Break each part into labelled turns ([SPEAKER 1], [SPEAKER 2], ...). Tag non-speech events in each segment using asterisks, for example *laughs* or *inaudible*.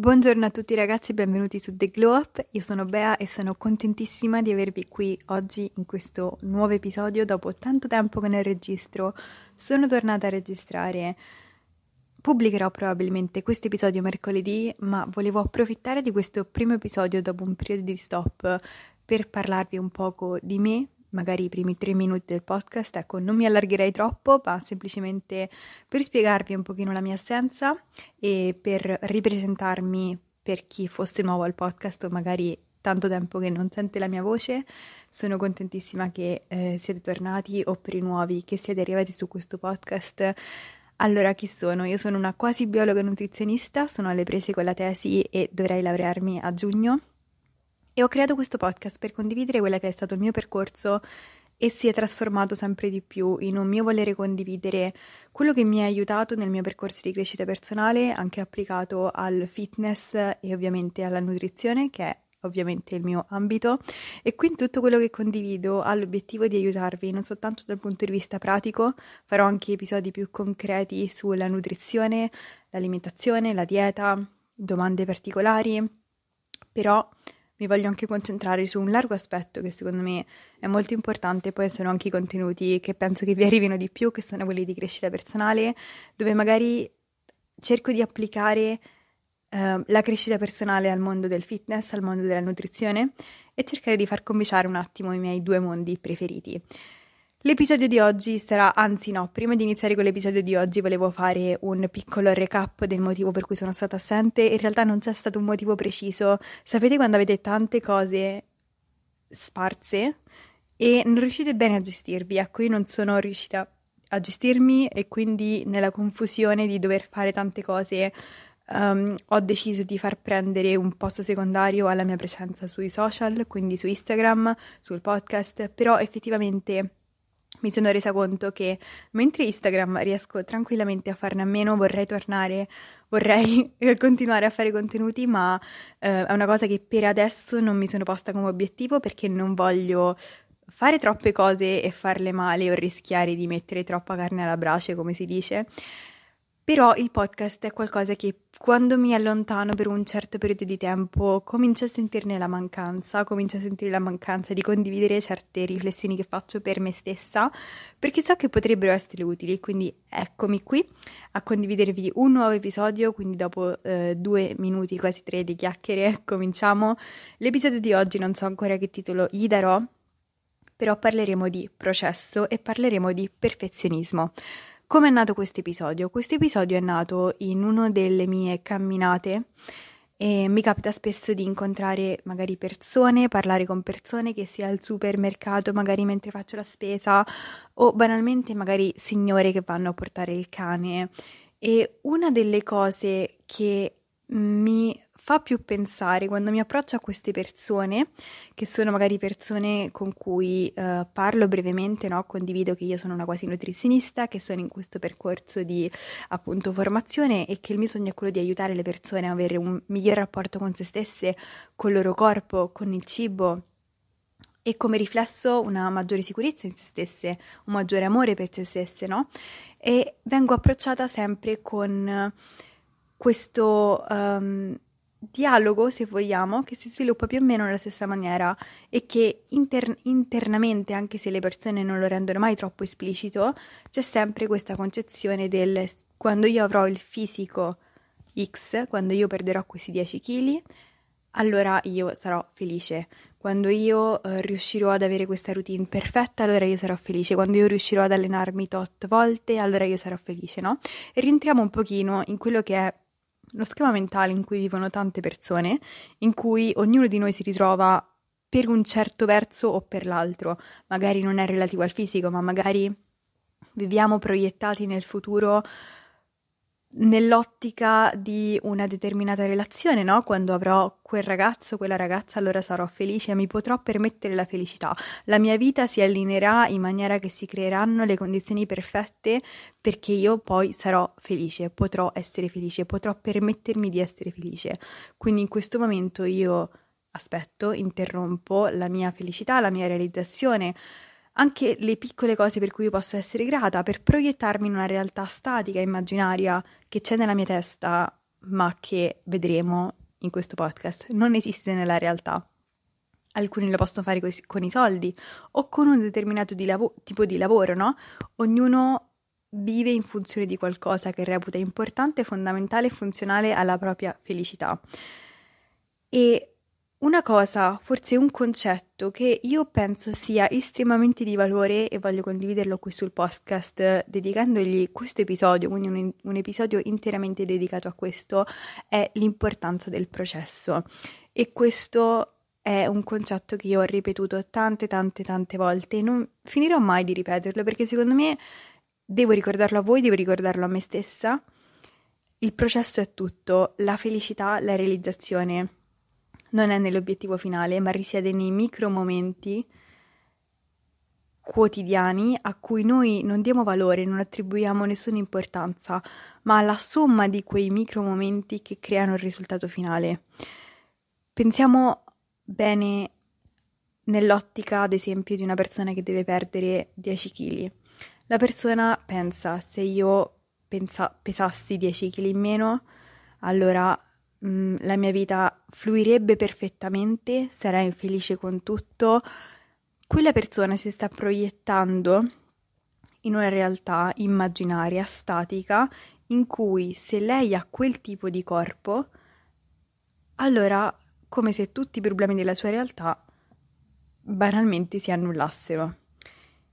[SPEAKER 1] Buongiorno a tutti ragazzi, benvenuti su The Glow Up. Io sono Bea e sono contentissima di avervi qui oggi in questo nuovo episodio. Dopo tanto tempo che ne registro, sono tornata a registrare. Pubblicherò probabilmente questo episodio mercoledì, ma volevo approfittare di questo primo episodio dopo un periodo di stop per parlarvi un poco di me, magari i primi tre minuti del podcast, ecco, non mi allargherei troppo, ma semplicemente per spiegarvi un pochino la mia assenza e per ripresentarmi per chi fosse nuovo al podcast o magari tanto tempo che non sente la mia voce. Sono contentissima che eh, siete tornati o per i nuovi che siete arrivati su questo podcast. Allora, chi sono? Io sono una quasi biologa nutrizionista, sono alle prese con la tesi e dovrei laurearmi a giugno e ho creato questo podcast per condividere quello che è stato il mio percorso e si è trasformato sempre di più in un mio volere condividere quello che mi ha aiutato nel mio percorso di crescita personale, anche applicato al fitness e ovviamente alla nutrizione, che è ovviamente il mio ambito. E quindi tutto quello che condivido ha l'obiettivo di aiutarvi non soltanto dal punto di vista pratico, farò anche episodi più concreti sulla nutrizione, l'alimentazione, la dieta, domande particolari, però mi voglio anche concentrare su un largo aspetto che secondo me è molto importante, poi sono anche i contenuti che penso che vi arrivino di più, che sono quelli di crescita personale, dove magari cerco di applicare eh, la crescita personale al mondo del fitness, al mondo della nutrizione e cercare di far combaciare un attimo i miei due mondi preferiti. L'episodio di oggi sarà, anzi no, prima di iniziare con l'episodio di oggi volevo fare un piccolo recap del motivo per cui sono stata assente. In realtà non c'è stato un motivo preciso. Sapete quando avete tante cose sparse e non riuscite bene a gestirvi? Ecco, io non sono riuscita a gestirmi e quindi nella confusione di dover fare tante cose um, ho deciso di far prendere un posto secondario alla mia presenza sui social, quindi su Instagram, sul podcast, però effettivamente mi sono resa conto che mentre Instagram riesco tranquillamente a farne a meno, vorrei tornare, vorrei *laughs* continuare a fare contenuti, ma eh, è una cosa che per adesso non mi sono posta come obiettivo perché non voglio fare troppe cose e farle male o rischiare di mettere troppa carne alla brace, come si dice. Però il podcast è qualcosa che quando mi allontano per un certo periodo di tempo comincio a sentirne la mancanza, comincio a sentire la mancanza di condividere certe riflessioni che faccio per me stessa, perché so che potrebbero essere utili. Quindi eccomi qui a condividervi un nuovo episodio, quindi dopo eh, due minuti, quasi tre di chiacchiere, *laughs* cominciamo. L'episodio di oggi non so ancora che titolo gli darò, però parleremo di processo e parleremo di perfezionismo. Come è nato questo episodio? Questo episodio è nato in una delle mie camminate e mi capita spesso di incontrare magari persone, parlare con persone che sia al supermercato, magari mentre faccio la spesa o banalmente magari signore che vanno a portare il cane. E una delle cose che mi fa più pensare quando mi approccio a queste persone, che sono magari persone con cui uh, parlo brevemente, no? condivido che io sono una quasi nutrizionista, che sono in questo percorso di appunto formazione e che il mio sogno è quello di aiutare le persone a avere un miglior rapporto con se stesse, con il loro corpo, con il cibo e come riflesso una maggiore sicurezza in se stesse, un maggiore amore per se stesse, no? E vengo approcciata sempre con questo um, dialogo, se vogliamo, che si sviluppa più o meno nella stessa maniera e che inter- internamente, anche se le persone non lo rendono mai troppo esplicito, c'è sempre questa concezione del quando io avrò il fisico X, quando io perderò questi 10 kg, allora io sarò felice. Quando io eh, riuscirò ad avere questa routine perfetta, allora io sarò felice. Quando io riuscirò ad allenarmi tot volte, allora io sarò felice, no? E rientriamo un pochino in quello che è uno schema mentale in cui vivono tante persone, in cui ognuno di noi si ritrova per un certo verso o per l'altro, magari non è relativo al fisico, ma magari viviamo proiettati nel futuro nell'ottica di una determinata relazione, no? Quando avrò quel ragazzo, quella ragazza, allora sarò felice, mi potrò permettere la felicità. La mia vita si allineerà in maniera che si creeranno le condizioni perfette perché io poi sarò felice, potrò essere felice, potrò permettermi di essere felice. Quindi in questo momento io aspetto, interrompo la mia felicità, la mia realizzazione anche le piccole cose per cui io posso essere grata, per proiettarmi in una realtà statica, immaginaria, che c'è nella mia testa, ma che vedremo in questo podcast, non esiste nella realtà. Alcuni lo possono fare con i soldi o con un determinato di lav- tipo di lavoro, no? Ognuno vive in funzione di qualcosa che reputa importante, fondamentale e funzionale alla propria felicità. E una cosa, forse un concetto che io penso sia estremamente di valore e voglio condividerlo qui sul podcast dedicandogli questo episodio, quindi un, un episodio interamente dedicato a questo, è l'importanza del processo. E questo è un concetto che io ho ripetuto tante, tante, tante volte e non finirò mai di ripeterlo perché secondo me devo ricordarlo a voi, devo ricordarlo a me stessa. Il processo è tutto, la felicità, la realizzazione non è nell'obiettivo finale, ma risiede nei micro momenti quotidiani a cui noi non diamo valore, non attribuiamo nessuna importanza, ma alla somma di quei micro momenti che creano il risultato finale. Pensiamo bene nell'ottica, ad esempio, di una persona che deve perdere 10 kg. La persona pensa, se io pensa, pesassi 10 kg in meno, allora mm, la mia vita fluirebbe perfettamente, sarei felice con tutto, quella persona si sta proiettando in una realtà immaginaria, statica, in cui se lei ha quel tipo di corpo, allora come se tutti i problemi della sua realtà banalmente si annullassero.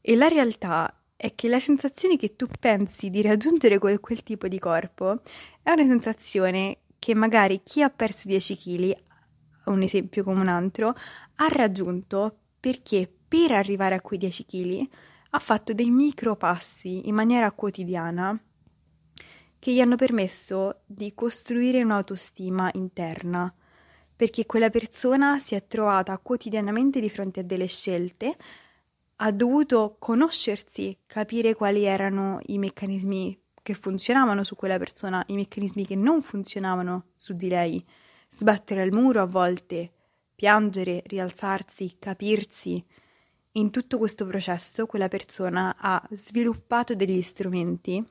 [SPEAKER 1] E la realtà è che la sensazione che tu pensi di raggiungere quel, quel tipo di corpo è una sensazione che magari chi ha perso 10 kg, un esempio come un altro, ha raggiunto perché per arrivare a quei 10 kg ha fatto dei micro passi in maniera quotidiana che gli hanno permesso di costruire un'autostima interna, perché quella persona si è trovata quotidianamente di fronte a delle scelte, ha dovuto conoscersi, capire quali erano i meccanismi che funzionavano su quella persona, i meccanismi che non funzionavano su di lei, sbattere al muro a volte, piangere, rialzarsi, capirsi. In tutto questo processo quella persona ha sviluppato degli strumenti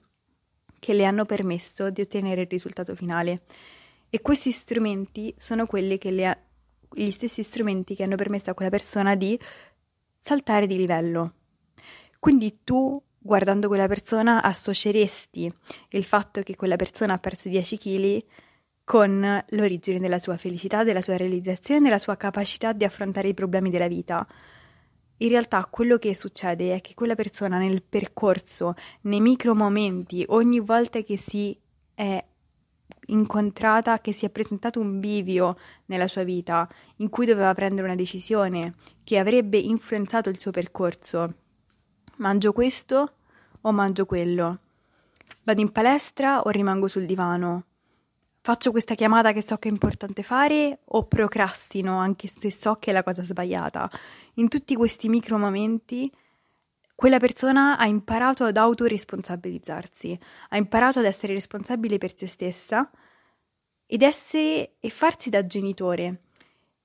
[SPEAKER 1] che le hanno permesso di ottenere il risultato finale e questi strumenti sono quelli che le ha, gli stessi strumenti che hanno permesso a quella persona di saltare di livello. Quindi tu guardando quella persona associeresti il fatto che quella persona ha perso 10 kg con l'origine della sua felicità, della sua realizzazione, della sua capacità di affrontare i problemi della vita. In realtà quello che succede è che quella persona nel percorso, nei micro momenti, ogni volta che si è incontrata, che si è presentato un bivio nella sua vita in cui doveva prendere una decisione che avrebbe influenzato il suo percorso, Mangio questo o mangio quello? Vado in palestra o rimango sul divano? Faccio questa chiamata che so che è importante fare o procrastino anche se so che è la cosa sbagliata? In tutti questi micro momenti quella persona ha imparato ad autoresponsabilizzarsi, ha imparato ad essere responsabile per se stessa ed essere e farsi da genitore.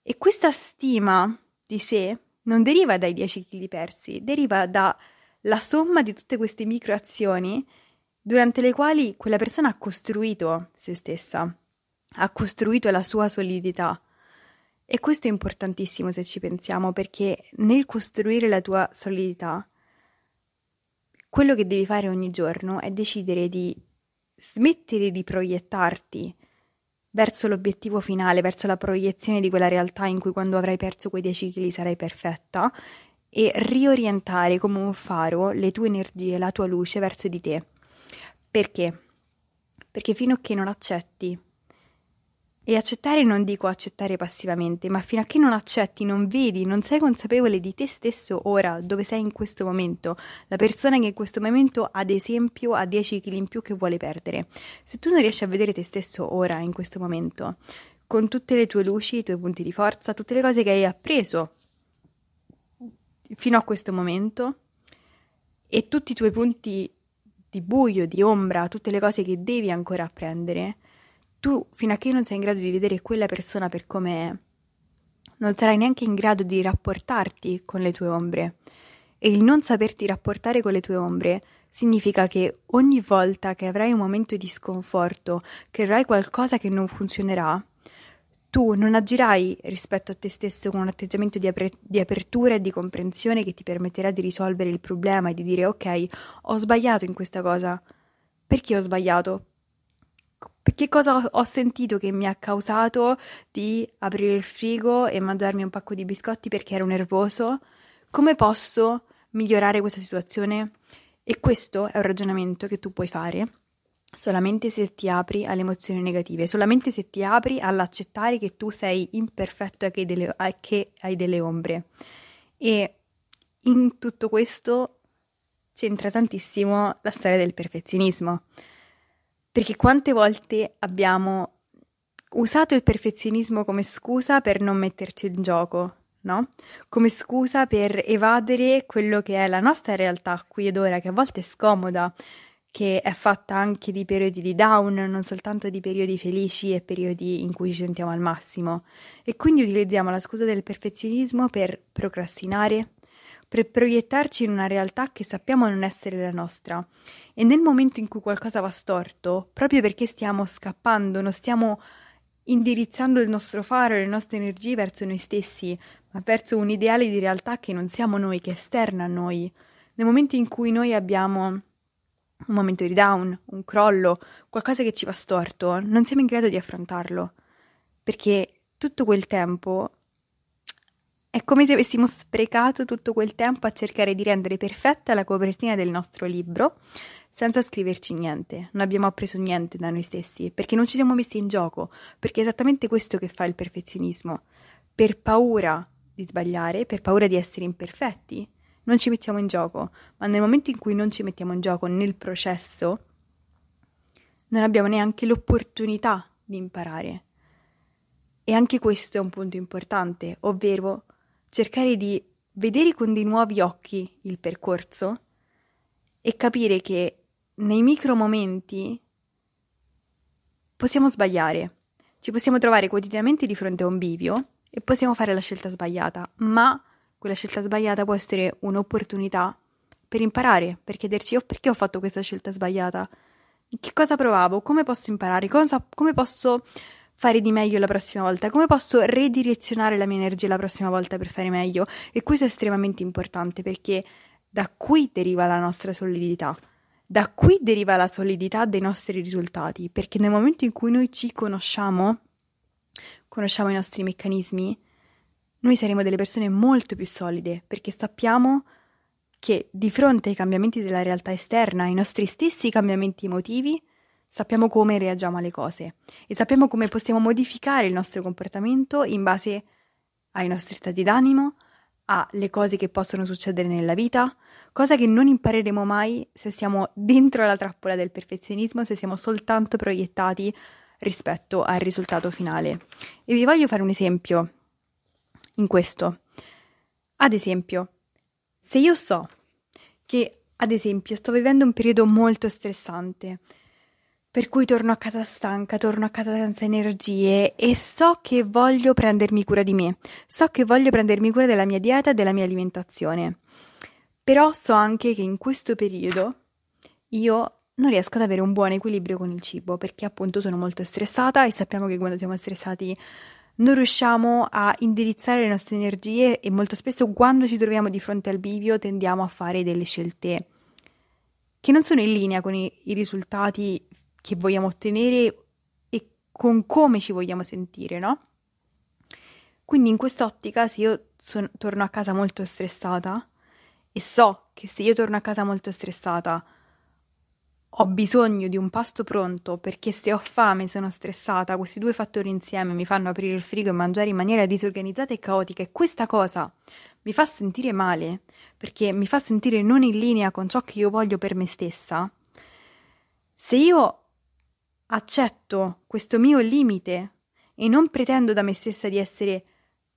[SPEAKER 1] E questa stima di sé non deriva dai 10 kg persi, deriva da la somma di tutte queste microazioni durante le quali quella persona ha costruito se stessa, ha costruito la sua solidità. E questo è importantissimo se ci pensiamo, perché nel costruire la tua solidità, quello che devi fare ogni giorno è decidere di smettere di proiettarti verso l'obiettivo finale, verso la proiezione di quella realtà in cui quando avrai perso quei 10 kg sarai perfetta e riorientare come un faro le tue energie, la tua luce verso di te. Perché? Perché fino a che non accetti E accettare non dico accettare passivamente, ma fino a che non accetti, non vedi, non sei consapevole di te stesso ora, dove sei in questo momento, la persona che in questo momento ad esempio ha 10 kg in più che vuole perdere. Se tu non riesci a vedere te stesso ora, in questo momento, con tutte le tue luci, i tuoi punti di forza, tutte le cose che hai appreso fino a questo momento e tutti i tuoi punti di buio, di ombra, tutte le cose che devi ancora apprendere, tu fino a che non sei in grado di vedere quella persona per come è, non sarai neanche in grado di rapportarti con le tue ombre. E il non saperti rapportare con le tue ombre significa che ogni volta che avrai un momento di sconforto, che avrai qualcosa che non funzionerà, tu non agirai rispetto a te stesso con un atteggiamento di, apre- di, apertura e di comprensione che ti permetterà di risolvere il problema e di dire ok, ho sbagliato in questa cosa. Perché ho sbagliato? Che cosa ho sentito che mi ha causato di aprire il frigo e mangiarmi un pacco di biscotti perché ero nervoso? Come posso migliorare questa situazione? E questo è un ragionamento che tu puoi fare solamente se ti apri alle emozioni negative, solamente se ti apri all'accettare che tu sei imperfetto e che, delle, che hai delle ombre. E in tutto questo c'entra tantissimo la storia del perfezionismo. Perché quante volte abbiamo usato il perfezionismo come scusa per non metterci in gioco, no? Come scusa per evadere quello che è la nostra realtà qui ed ora, che a volte è scomoda, che è fatta anche di periodi di down, non soltanto di periodi felici e periodi in cui ci sentiamo al massimo. E quindi utilizziamo la scusa del perfezionismo per procrastinare, per proiettarci in una realtà che sappiamo non essere la nostra. E nel momento in cui qualcosa va storto, proprio perché stiamo scappando, non stiamo indirizzando il nostro faro le nostre energie verso noi stessi, ma verso un ideale di realtà che non siamo noi, che è esterna a noi. Nel momento in cui noi abbiamo un momento di down, un crollo, qualcosa che ci va storto, non siamo in grado di affrontarlo, perché tutto quel tempo è come se avessimo sprecato tutto quel tempo a cercare di rendere perfetta la copertina del nostro libro senza scriverci niente, non abbiamo appreso niente da noi stessi, perché non ci siamo messi in gioco, perché è esattamente questo che fa il perfezionismo. Per paura di sbagliare, per paura di essere imperfetti, non ci mettiamo in gioco, ma nel momento in cui non ci mettiamo in gioco nel processo, non abbiamo neanche l'opportunità di imparare. E anche questo è un punto importante, ovvero cercare di vedere con dei nuovi occhi il percorso e capire che nei micro momenti possiamo sbagliare, ci possiamo trovare quotidianamente di fronte a un bivio e possiamo fare la scelta sbagliata, ma quella scelta sbagliata può essere un'opportunità per imparare, per chiederci oh, perché ho fatto questa scelta sbagliata, che cosa provavo, come posso imparare, cosa, come posso fare di meglio la prossima volta, come posso ridirezionare la mia energia la prossima volta per fare meglio. E questo è estremamente importante perché da qui deriva la nostra solidità. Da qui deriva la solidità dei nostri risultati, perché nel momento in cui noi ci conosciamo, conosciamo i nostri meccanismi, noi saremo delle persone molto più solide perché sappiamo che di fronte ai cambiamenti della realtà esterna, ai nostri stessi cambiamenti emotivi, sappiamo come reagiamo alle cose e sappiamo come possiamo modificare il nostro comportamento in base ai nostri stati d'animo, alle cose che possono succedere nella vita, cosa che non impareremo mai se siamo dentro la trappola del perfezionismo, se siamo soltanto proiettati rispetto al risultato finale. E vi voglio fare un esempio in questo. Ad esempio, se io so che, ad esempio, sto vivendo un periodo molto stressante, per cui torno a casa stanca, torno a casa senza energie e so che voglio prendermi cura di me, so che voglio prendermi cura della mia dieta e della mia alimentazione. Però so anche che in questo periodo io non riesco ad avere un buon equilibrio con il cibo perché appunto sono molto stressata e sappiamo che quando siamo stressati non riusciamo a indirizzare le nostre energie e molto spesso quando ci troviamo di fronte al bivio tendiamo a fare delle scelte che non sono in linea con i, i risultati che vogliamo ottenere e con come ci vogliamo sentire, no? Quindi in quest'ottica, se io son, torno a casa molto stressata e so che se io torno a casa molto stressata ho bisogno di un pasto pronto perché se ho fame, sono stressata, questi due fattori insieme mi fanno aprire il frigo e mangiare in maniera disorganizzata e caotica. E questa cosa mi fa sentire male perché mi fa sentire non in linea con ciò che io voglio per me stessa, se io accetto questo mio limite e non pretendo da me stessa di essere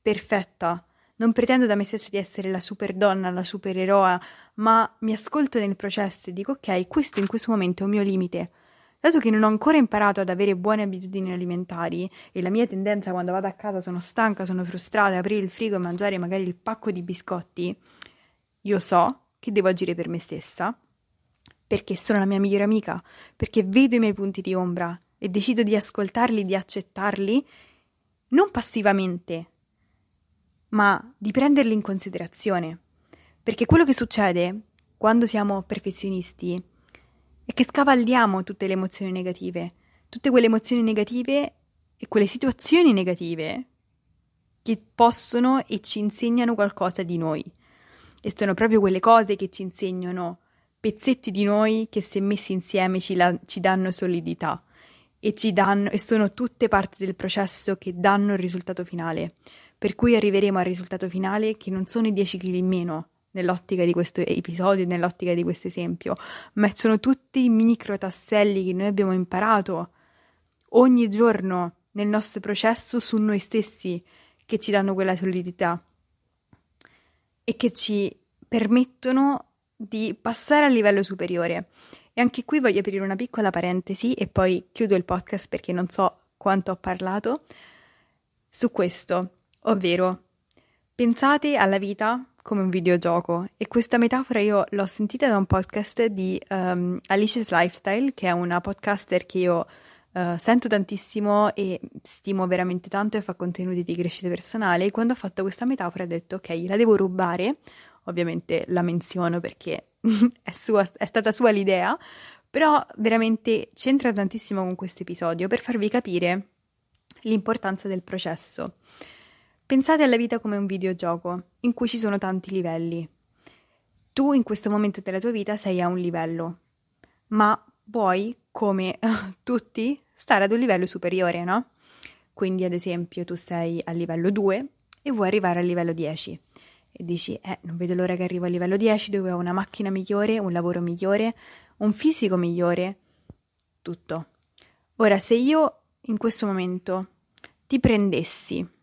[SPEAKER 1] perfetta, non pretendo da me stessa di essere la super donna, la supereroa, ma mi ascolto nel processo e dico ok, questo in questo momento è un mio limite. Dato che non ho ancora imparato ad avere buone abitudini alimentari e la mia tendenza quando vado a casa sono stanca, sono frustrata, aprire il frigo e mangiare magari il pacco di biscotti, io so che devo agire per me stessa, perché sono la mia migliore amica, perché vedo i miei punti di ombra e decido di ascoltarli, di accettarli, non passivamente, ma di prenderli in considerazione. Perché quello che succede quando siamo perfezionisti è che scavalliamo tutte le emozioni negative, tutte quelle emozioni negative e quelle situazioni negative che possono e ci insegnano qualcosa di noi. E sono proprio quelle cose che ci insegnano pezzetti di noi che se messi insieme ci, la, ci danno solidità e ci danno e sono tutte parti del processo che danno il risultato finale per cui arriveremo al risultato finale che non sono i 10 kg in meno nell'ottica di questo episodio, nell'ottica di questo esempio, ma sono tutti i micro tasselli che noi abbiamo imparato ogni giorno nel nostro processo su noi stessi che ci danno quella solidità e che ci permettono di passare al livello superiore. E anche qui voglio aprire una piccola parentesi e poi chiudo il podcast perché non so quanto ho parlato su questo. Ovvero, pensate alla vita come un videogioco e questa metafora io l'ho sentita da un podcast di um, Alicia's Lifestyle, che è una podcaster che io uh, sento tantissimo e stimo veramente tanto e fa contenuti di crescita personale. E quando ha fatto questa metafora ha detto ok, la devo rubare, ovviamente la menziono perché *laughs* è, sua, è stata sua l'idea, però veramente c'entra tantissimo con questo episodio per farvi capire l'importanza del processo. Pensate alla vita come un videogioco in cui ci sono tanti livelli. Tu in questo momento della tua vita sei a un livello, ma vuoi, come *laughs* tutti, stare ad un livello superiore, no? Quindi, ad esempio, tu sei a livello 2 e vuoi arrivare al livello 10 e dici, eh, non vedo l'ora che arrivo al livello 10 dove ho una macchina migliore, un lavoro migliore, un fisico migliore, tutto. Ora, se io in questo momento ti prendessi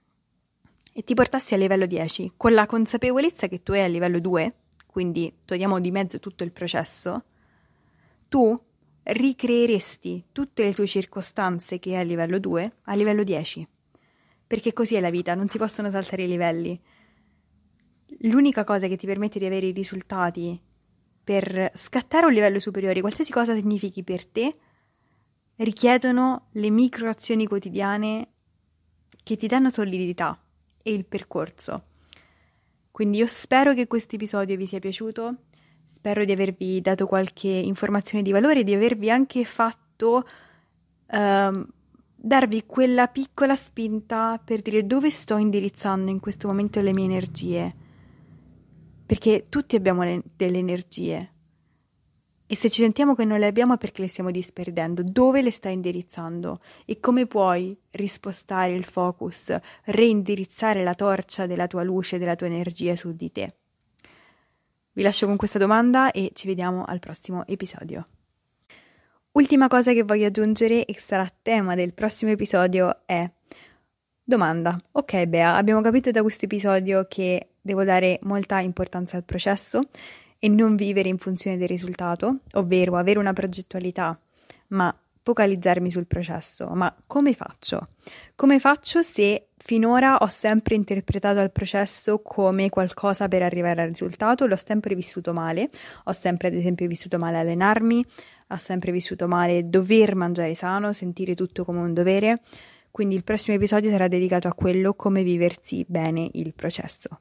[SPEAKER 1] e ti portassi a livello 10 con la consapevolezza che tu hai a livello 2, quindi togliamo di mezzo tutto il processo, tu ricreeresti tutte le tue circostanze che hai a livello 2 a livello 10. Perché così è la vita, non si possono saltare i livelli. L'unica cosa che ti permette di avere i risultati per scattare un livello superiore, qualsiasi cosa significhi per te, richiedono le micro azioni quotidiane che ti danno solidità e il percorso. Quindi io spero che questo episodio vi sia piaciuto, spero di avervi dato qualche informazione di valore, di avervi anche fatto uh, darvi quella piccola spinta per dire dove sto indirizzando in questo momento le mie energie. Perché tutti abbiamo le, delle energie, e se ci sentiamo che non le abbiamo è perché le stiamo disperdendo. Dove le stai indirizzando? E come puoi rispostare il focus, reindirizzare la torcia della tua luce, della tua energia su di te? Vi lascio con questa domanda e ci vediamo al prossimo episodio. Ultima cosa che voglio aggiungere e sarà tema del prossimo episodio è domanda. Ok, Bea, abbiamo capito da questo episodio che devo dare molta importanza al processo e non vivere in funzione del risultato, ovvero avere una progettualità, ma focalizzarmi sul processo. Ma come faccio? Come faccio se finora ho sempre interpretato il processo come qualcosa per arrivare al risultato? L'ho sempre vissuto male, ho sempre ad esempio vissuto male allenarmi, ho sempre vissuto male dover mangiare sano, sentire tutto come un dovere. Quindi il prossimo episodio sarà dedicato a quello come viversi bene il processo.